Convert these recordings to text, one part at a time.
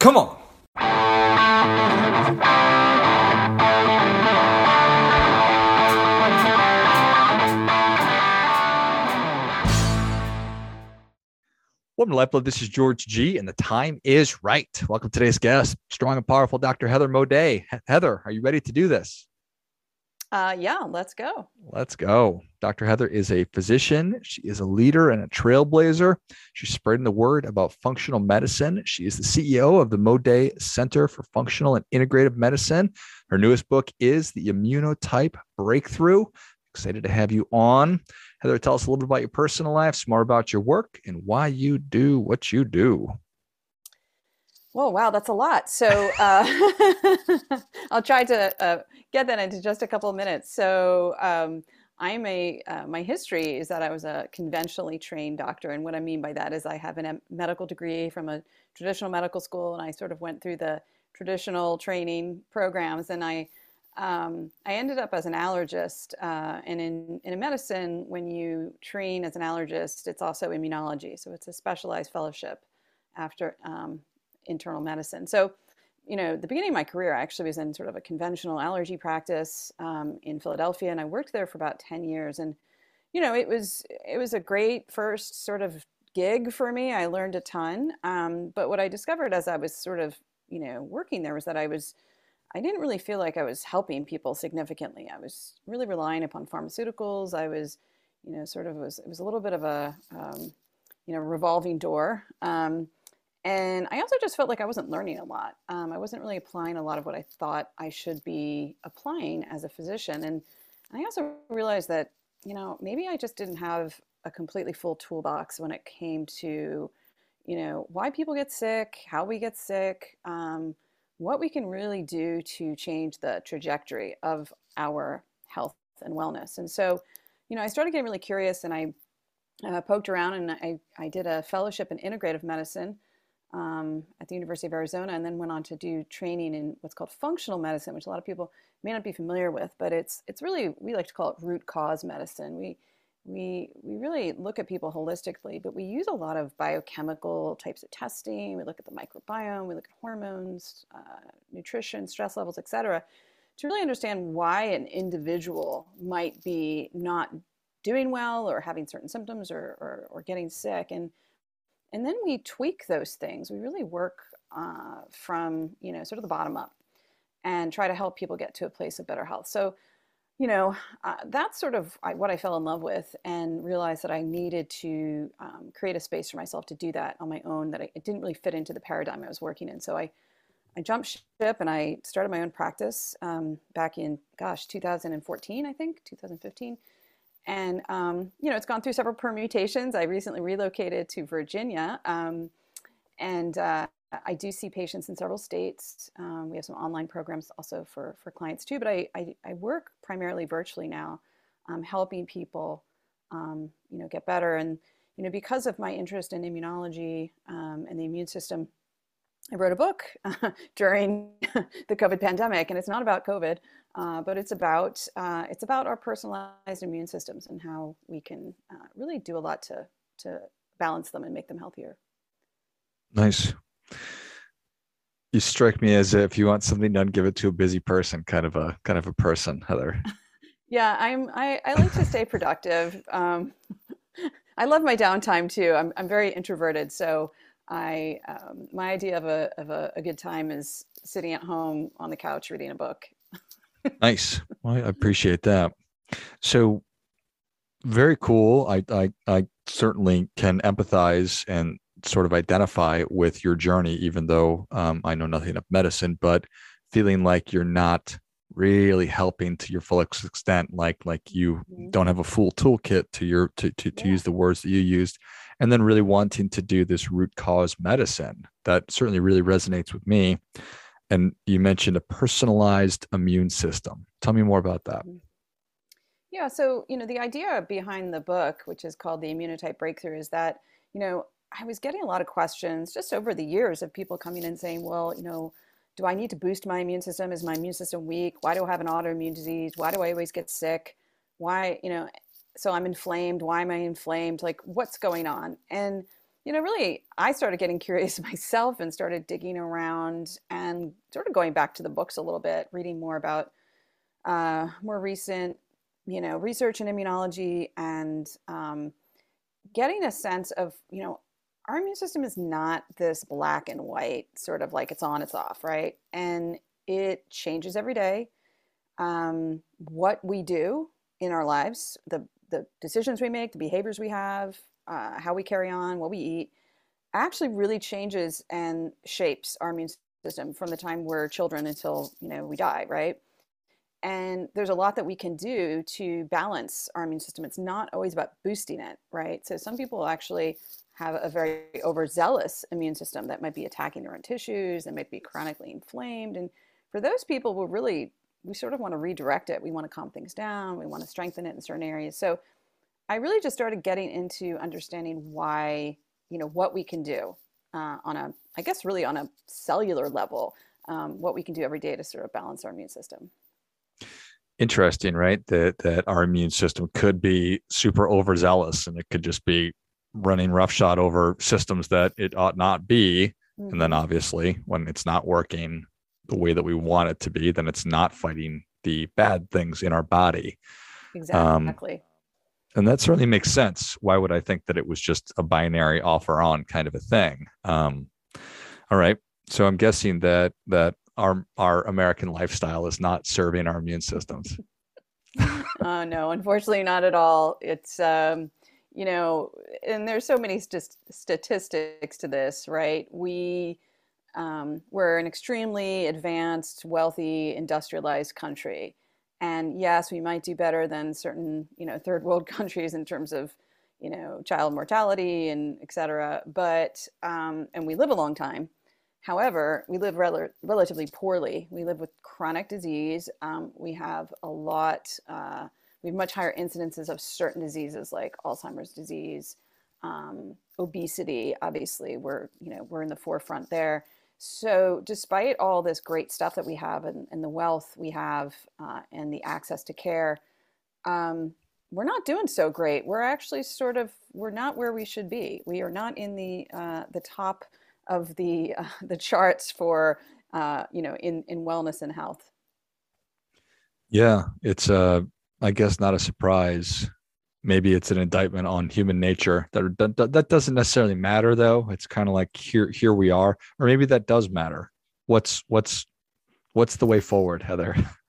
Come on. Welcome to Lifeblood. This is George G, and the time is right. Welcome to today's guest, strong and powerful Dr. Heather Moday. Heather, are you ready to do this? Uh, yeah, let's go. Let's go. Dr. Heather is a physician. She is a leader and a trailblazer. She's spreading the word about functional medicine. She is the CEO of the Moday Center for Functional and Integrative Medicine. Her newest book is The Immunotype Breakthrough. Excited to have you on. Heather, tell us a little bit about your personal life, some more about your work, and why you do what you do. Well, wow, that's a lot. So uh, I'll try to uh, get that into just a couple of minutes. So um, I'm a uh, my history is that I was a conventionally trained doctor, and what I mean by that is I have a medical degree from a traditional medical school, and I sort of went through the traditional training programs, and I um, I ended up as an allergist, uh, and in in medicine, when you train as an allergist, it's also immunology, so it's a specialized fellowship after um, internal medicine. So you know, the beginning of my career, I actually was in sort of a conventional allergy practice um, in Philadelphia, and I worked there for about ten years. And you know, it was it was a great first sort of gig for me. I learned a ton. Um, but what I discovered as I was sort of you know working there was that I was I didn't really feel like I was helping people significantly. I was really relying upon pharmaceuticals. I was, you know, sort of was it was a little bit of a um, you know revolving door. Um, and I also just felt like I wasn't learning a lot. Um, I wasn't really applying a lot of what I thought I should be applying as a physician. And I also realized that, you know, maybe I just didn't have a completely full toolbox when it came to, you know, why people get sick, how we get sick, um, what we can really do to change the trajectory of our health and wellness. And so, you know, I started getting really curious and I uh, poked around and I, I did a fellowship in integrative medicine um, at the University of Arizona, and then went on to do training in what's called functional medicine, which a lot of people may not be familiar with. But it's it's really we like to call it root cause medicine. We we we really look at people holistically, but we use a lot of biochemical types of testing. We look at the microbiome, we look at hormones, uh, nutrition, stress levels, etc., to really understand why an individual might be not doing well or having certain symptoms or, or, or getting sick and and then we tweak those things. We really work uh, from you know sort of the bottom up and try to help people get to a place of better health. So you know uh, that's sort of what i fell in love with and realized that i needed to um, create a space for myself to do that on my own that I, it didn't really fit into the paradigm i was working in. So i I jumped ship and I started my own practice um, back in, gosh, 2014, I think, 2015 and um, you know it's gone through several permutations. I recently relocated to Virginia, um, and uh, I do see patients in several states. Um, we have some online programs also for for clients too, but I I, I work primarily virtually now, um, helping people um, you know get better and you know because of my interest in immunology um, and the immune system. I wrote a book during the COVID pandemic, and it's not about COVID, uh, but it's about uh, it's about our personalized immune systems and how we can uh, really do a lot to to balance them and make them healthier. Nice. You strike me as if you want something done, give it to a busy person, kind of a kind of a person, Heather. yeah, I'm. I, I like to stay productive. Um, I love my downtime too. I'm I'm very introverted, so I um, my idea of a of a, a good time is sitting at home on the couch reading a book nice. Well, I appreciate that. So very cool. I, I I certainly can empathize and sort of identify with your journey, even though um, I know nothing of medicine, but feeling like you're not really helping to your full extent, like like you mm-hmm. don't have a full toolkit to your to to, to yeah. use the words that you used, and then really wanting to do this root cause medicine that certainly really resonates with me and you mentioned a personalized immune system. Tell me more about that. Mm-hmm. Yeah, so you know the idea behind the book, which is called the Immunotype Breakthrough, is that you know I was getting a lot of questions just over the years of people coming in saying, well, you know, do I need to boost my immune system? Is my immune system weak? Why do I have an autoimmune disease? Why do I always get sick? Why, you know, so I'm inflamed. Why am I inflamed? Like, what's going on? And you know, really, I started getting curious myself and started digging around and sort of going back to the books a little bit, reading more about uh, more recent, you know, research in immunology and um, getting a sense of, you know, our immune system is not this black and white sort of like it's on, it's off, right? And it changes every day. Um, what we do in our lives, the the decisions we make, the behaviors we have, uh, how we carry on, what we eat, actually really changes and shapes our immune system from the time we're children until you know we die, right? And there's a lot that we can do to balance our immune system. It's not always about boosting it, right? So some people actually have a very overzealous immune system that might be attacking their own tissues, that might be chronically inflamed. And for those people, we're really we sort of want to redirect it. We want to calm things down. We want to strengthen it in certain areas. So I really just started getting into understanding why, you know, what we can do uh, on a, I guess, really on a cellular level, um, what we can do every day to sort of balance our immune system. Interesting, right? That that our immune system could be super overzealous, and it could just be running roughshod over systems that it ought not be. Mm-hmm. And then mm-hmm. obviously, when it's not working the way that we want it to be, then it's not fighting the bad things in our body. Exactly. Um, and that certainly makes sense. Why would I think that it was just a binary off or on kind of a thing? Um, all right. So I'm guessing that that our our American lifestyle is not serving our immune systems. uh, no, unfortunately, not at all. It's um, you know, and there's so many st- statistics to this, right? We um, we're an extremely advanced, wealthy, industrialized country and yes, we might do better than certain, you know, third world countries in terms of, you know, child mortality and et cetera. But, um, and we live a long time. However, we live rel- relatively poorly. We live with chronic disease. Um, we have a lot, uh, we have much higher incidences of certain diseases like Alzheimer's disease, um, obesity. Obviously, we're, you know, we're in the forefront there. So, despite all this great stuff that we have and, and the wealth we have uh, and the access to care, um, we're not doing so great. We're actually sort of we're not where we should be. We are not in the uh, the top of the uh, the charts for uh, you know in in wellness and health. Yeah, it's uh, I guess not a surprise maybe it's an indictment on human nature that that, that doesn't necessarily matter though. It's kind of like here here we are. Or maybe that does matter. What's what's what's the way forward heather?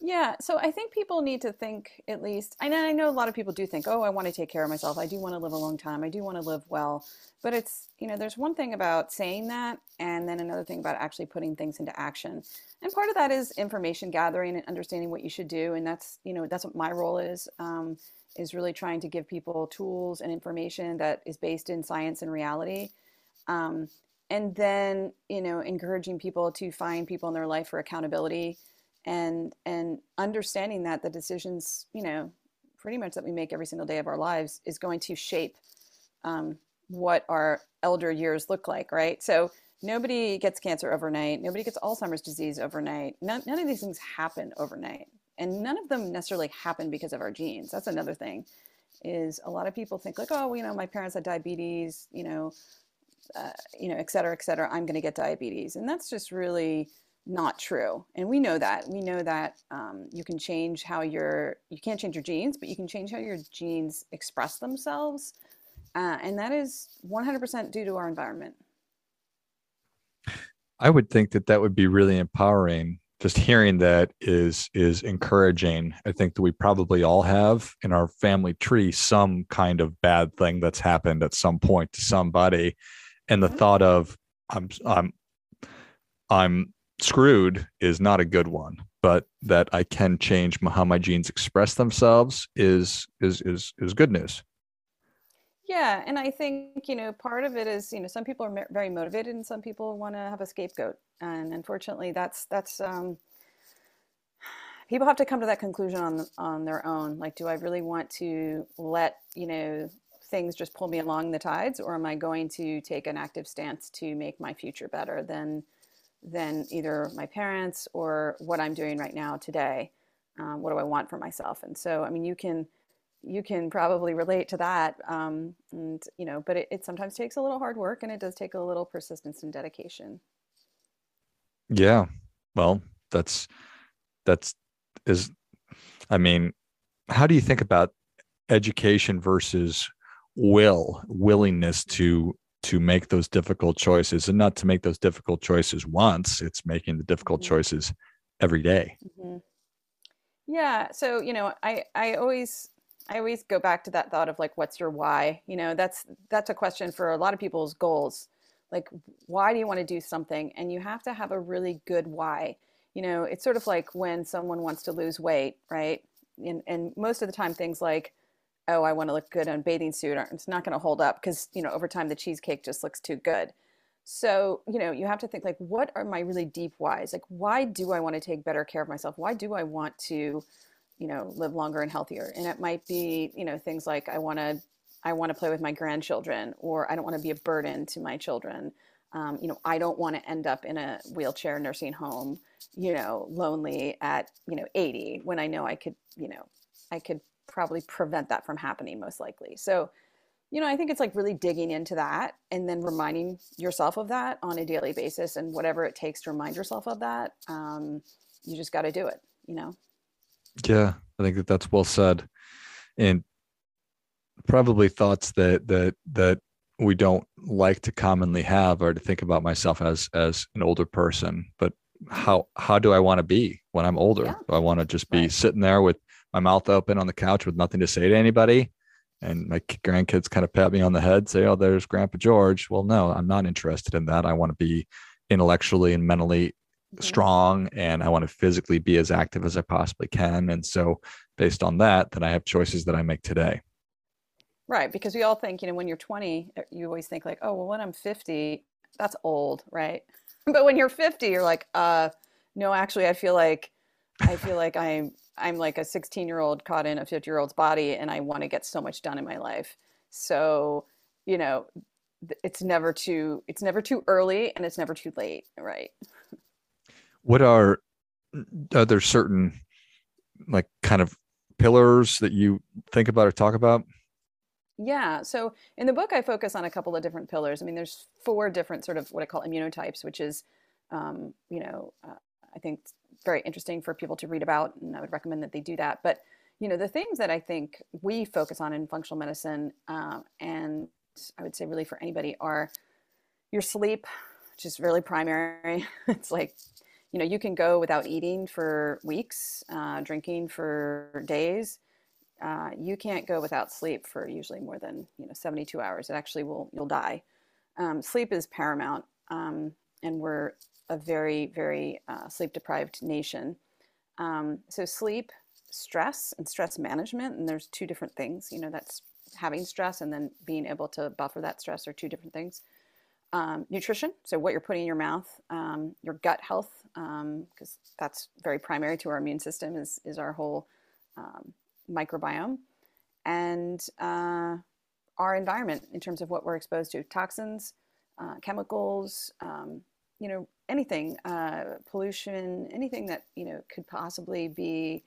Yeah so i think people need to think at least i know i know a lot of people do think oh i want to take care of myself. I do want to live a long time. I do want to live well. But it's you know there's one thing about saying that and then another thing about actually putting things into action. And part of that is information gathering and understanding what you should do and that's you know that's what my role is. Um, is really trying to give people tools and information that is based in science and reality. Um, and then, you know, encouraging people to find people in their life for accountability and and understanding that the decisions, you know, pretty much that we make every single day of our lives is going to shape um, what our elder years look like, right? So nobody gets cancer overnight. Nobody gets Alzheimer's disease overnight. None, none of these things happen overnight and none of them necessarily happen because of our genes. That's another thing is a lot of people think like oh you know my parents had diabetes you know uh, you know et cetera et cetera. I'm going to get diabetes. And that's just really not true. And we know that. We know that um, you can change how your you can't change your genes but you can change how your genes express themselves. Uh, and that is 100% due to our environment. I would think that that would be really empowering just hearing that is is encouraging. I think that we probably all have in our family tree some kind of bad thing that's happened at some point to somebody. And the mm-hmm. thought of i'm i'm i'm screwed is not a good one. But that i can change how my genes express themselves is is is is good news yeah, and I think you know part of it is you know some people are very motivated and some people want to have a scapegoat, and unfortunately that's that's um, people have to come to that conclusion on on their own. Like, do I really want to let you know things just pull me along the tides, or am I going to take an active stance to make my future better than than either my parents or what I'm doing right now today? Um, what do I want for myself? And so, I mean, you can you can probably relate to that. Um, and, you know, but it, it sometimes takes a little hard work and it does take a little persistence and dedication. Yeah. Well, that's, that's, is, I mean, how do you think about education versus will, willingness to, to make those difficult choices and not to make those difficult choices once it's making the difficult mm-hmm. choices every day. Mm-hmm. Yeah. So, you know, I, I always, I always go back to that thought of like, what's your why? You know, that's, that's a question for a lot of people's goals. Like, why do you want to do something? And you have to have a really good why. You know, it's sort of like when someone wants to lose weight, right? And, and most of the time things like, oh, I want to look good a bathing suit, it's not going to hold up because, you know, over time the cheesecake just looks too good. So, you know, you have to think like, what are my really deep whys? Like, why do I want to take better care of myself? Why do I want to, you know, live longer and healthier? And it might be, you know, things like I want to, I want to play with my grandchildren, or I don't want to be a burden to my children. Um, you know, I don't want to end up in a wheelchair nursing home, you know, lonely at, you know, 80 when I know I could, you know, I could probably prevent that from happening most likely. So, you know, I think it's like really digging into that and then reminding yourself of that on a daily basis and whatever it takes to remind yourself of that. Um, you just got to do it, you know? Yeah, I think that that's well said. And probably thoughts that, that, that we don't like to commonly have are to think about myself as, as an older person, but how, how do I want to be when I'm older? Yeah. Do I want to just be right. sitting there with my mouth open on the couch with nothing to say to anybody? and my grandkids kind of pat me on the head, say, "Oh, there's Grandpa George." Well, no, I'm not interested in that. I want to be intellectually and mentally. Strong, and I want to physically be as active as I possibly can. And so, based on that, then I have choices that I make today. Right, because we all think, you know, when you're 20, uh, you always think like, "Oh, well, when I'm 50, that's old," right? But when you're 50, you're like, "Uh, no, actually, I feel like, I feel like I'm." I'm like a 16 year old caught in a 50 year old's body and I want to get so much done in my life. So, you know, it's never too it's never too early and it's never too late, right? What are there certain like kind of pillars that you think about or talk about? Yeah. So in the book, I focus on a couple of different pillars. I mean, there's four different sort of what I call immunotypes, which is, um, you know, uh, I think very interesting for people to read about, and I would recommend that they do that. But you know, the things that I think we focus on in functional medicine, uh, and I would say really for anybody, are your sleep, which is really primary. it's like you know you can go without eating for weeks, uh, drinking for days. Uh, you can't go without sleep for usually more than you know 72 hours. It actually will you'll die. Um, sleep is paramount, um, and we're a very, very uh, sleep deprived nation. Um, so, sleep, stress, and stress management, and there's two different things. You know, that's having stress and then being able to buffer that stress are two different things. Um, nutrition, so what you're putting in your mouth, um, your gut health, because um, that's very primary to our immune system, is, is our whole um, microbiome, and uh, our environment in terms of what we're exposed to toxins, uh, chemicals, um, you know, anything, uh, pollution, anything that, you know, could possibly be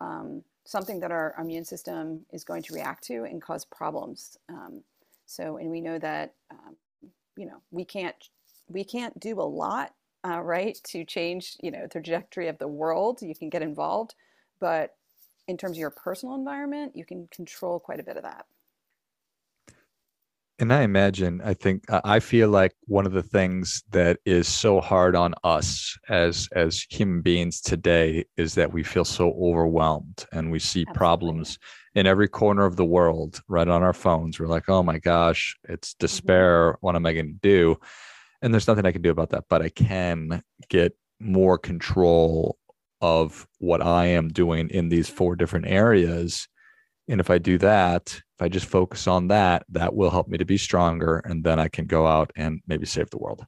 um, something that our immune system is going to react to and cause problems. Um, so, and we know that, um, you know, we can't, we can't do a lot, uh, right, to change, you know, the trajectory of the world. You can get involved, but in terms of your personal environment, you can control quite a bit of that and I imagine, I think, I feel like one of the things that is so hard on us as as human beings today is that we feel so overwhelmed and we see Absolutely. problems in every corner of the world, right on our phones. We're like, oh my gosh, it's mm-hmm. despair. Mm-hmm. What am I going to do? And there's nothing I can do about that, but I can get more control of what I am doing in these four different areas and if I do that, if I just focus on that, that will help me to be stronger. And then I can go out and maybe save the world.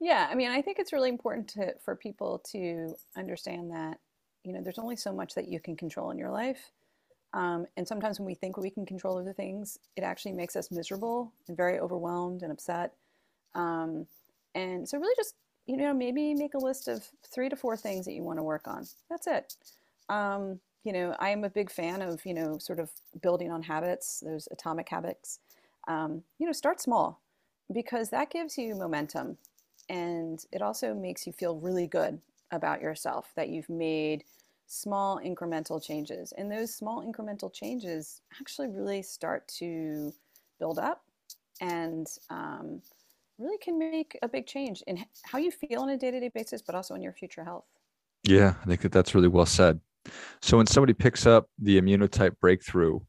Yeah. I mean, I think it's really important to, for people to understand that, you know, there's only so much that you can control in your life. Um, and sometimes when we think we can control other things, it actually makes us miserable and very overwhelmed and upset. Um, and so, really, just you know, maybe make a list of three to four things that you want to work on. That's it. Um, you know, I am a big fan of, you know, sort of building on habits, those atomic habits. Um, you know, start small because that gives you momentum and it also makes you feel really good about yourself that you've made small incremental changes. And those small incremental changes actually really start to build up and um, really can make a big change in how you feel on a day to day basis, but also in your future health. Yeah, I think that that's really well said. So when somebody picks up the immunotype breakthrough,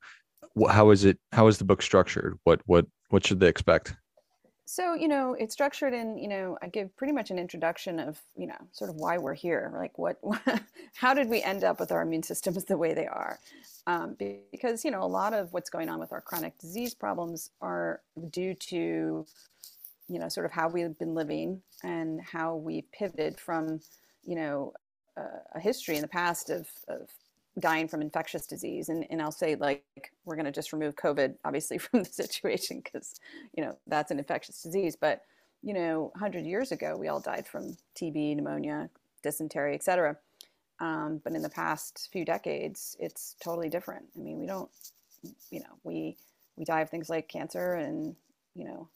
how is it? How is the book structured? What what what should they expect? So, you know, it's structured in, you know, I give pretty much an introduction of, you know, sort of why we're here. Like, what, how did we end up with our immune systems the way they are? Um, because, you know, a lot of what's going on with our chronic disease problems are due to, you know, sort of how we've been living and how we pivoted from, you know, uh, a history in the past of, of dying from infectious disease. And, and I'll say, like, we're going to just remove COVID, obviously, from the situation because, you know, that's an infectious disease. But, you know, 100 years ago, we all died from TB, pneumonia, dysentery, et cetera. Um, but in the past few decades, it's totally different. I mean, we don't, you know, we, we die of things like cancer and, you know,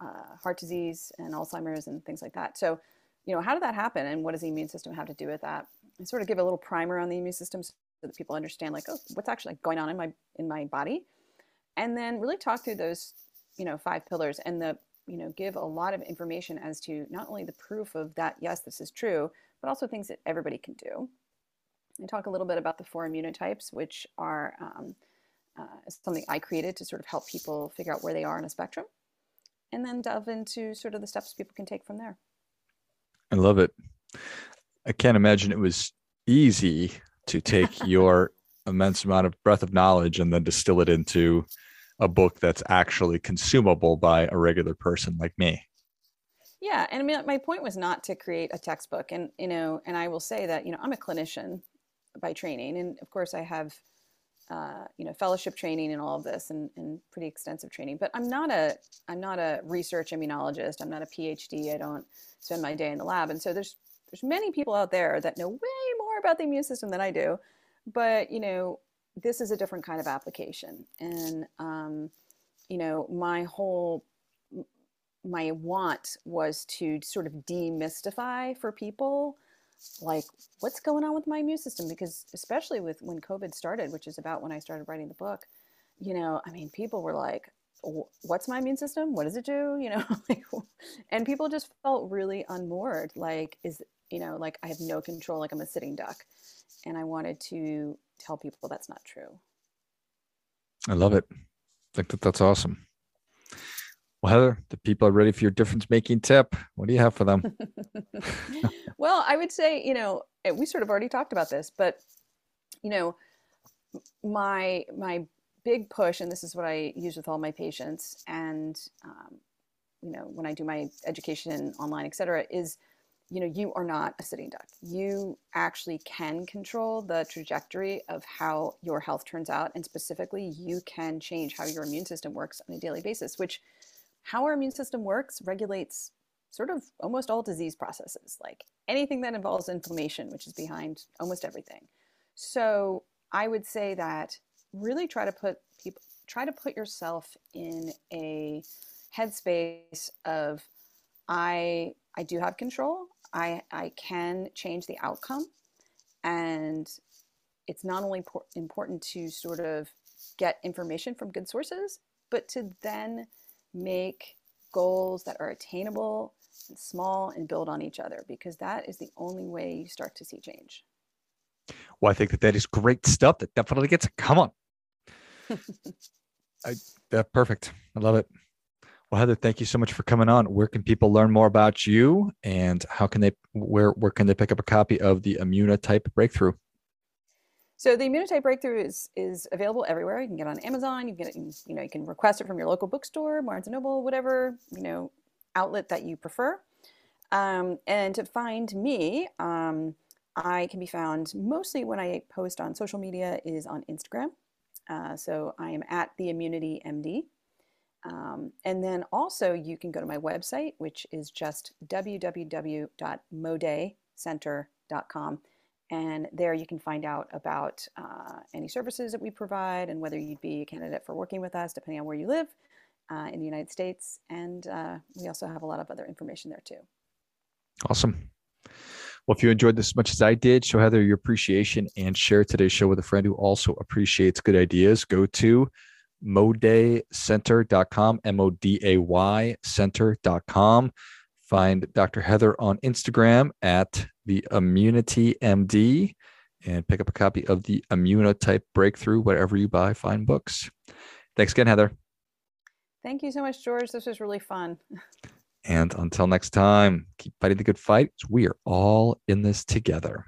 uh, heart disease and Alzheimer's and things like that. So, you know, how did that happen and what does the immune system have to do with that? And sort of give a little primer on the immune system so that people understand like oh what's actually going on in my in my body and then really talk through those you know five pillars and the you know give a lot of information as to not only the proof of that yes this is true but also things that everybody can do and talk a little bit about the four immunotypes which are um, uh, something i created to sort of help people figure out where they are in a spectrum and then delve into sort of the steps people can take from there i love it i can't imagine it was easy to take your immense amount of breadth of knowledge and then distill it into a book that's actually consumable by a regular person like me. Yeah, and I mean, my point was not to create a textbook, and you know, and I will say that you know I'm a clinician by training, and of course I have uh, you know fellowship training and all of this, and, and pretty extensive training. But I'm not a I'm not a research immunologist. I'm not a PhD. I don't spend my day in the lab, and so there's there's many people out there that know way more about the immune system than I do, but you know, this is a different kind of application. And um, you know, my whole my want was to sort of demystify for people like what's going on with my immune system because especially with when covid started which is about when i started writing the book you know i mean people were like what's my immune system what does it do you know and people just felt really unmoored like is you know, like I have no control, like I'm a sitting duck. And I wanted to tell people that's not true. I love it. I think that that's awesome. Well, Heather, the people are ready for your difference making tip. What do you have for them? well, I would say, you know, we sort of already talked about this, but you know, my my big push, and this is what I use with all my patients, and um, you know, when I do my education online, et cetera, is you know you are not a sitting duck. You actually can control the trajectory of how your health turns out and specifically you can change how your immune system works on a daily basis which how our immune system works regulates sort of almost all disease processes like anything that involves inflammation which is behind almost everything so i would say that really try to put people try to put yourself in a headspace of i i do have control I, I can change the outcome. And it's not only por- important to sort of get information from good sources, but to then make goals that are attainable small and build on each other because that is the only way you start to see change. Well, I think that that is great stuff. That definitely gets a come on. I, that perfect. I love it. Well, Heather, thank you so much for coming on. Where can people learn more about you, and how can they where where can they pick up a copy of the Immunotype Breakthrough? So the Immunotype Breakthrough is is available everywhere. You can get it on Amazon. You can get it, you know, you can request it from your local bookstore, Barnes and Noble, whatever you know outlet that you prefer. Um, and to find me, um, I can be found mostly when I post on social media is on Instagram. Uh, so I am at the Immunity MD. Um, and then also you can go to my website, which is just www.modaycenter.com. And there you can find out about uh, any services that we provide and whether you'd be a candidate for working with us, depending on where you live uh, in the United States. And uh, we also have a lot of other information there too. Awesome. Well, if you enjoyed this as much as I did, show Heather your appreciation and share today's show with a friend who also appreciates good ideas. Go to modaycenter.com, M O D A Y center.com. Find Dr. Heather on Instagram at the Immunity MD and pick up a copy of the Immunotype Breakthrough, whatever you buy, fine books. Thanks again, Heather. Thank you so much, George. This was really fun. And until next time, keep fighting the good fight. We are all in this together.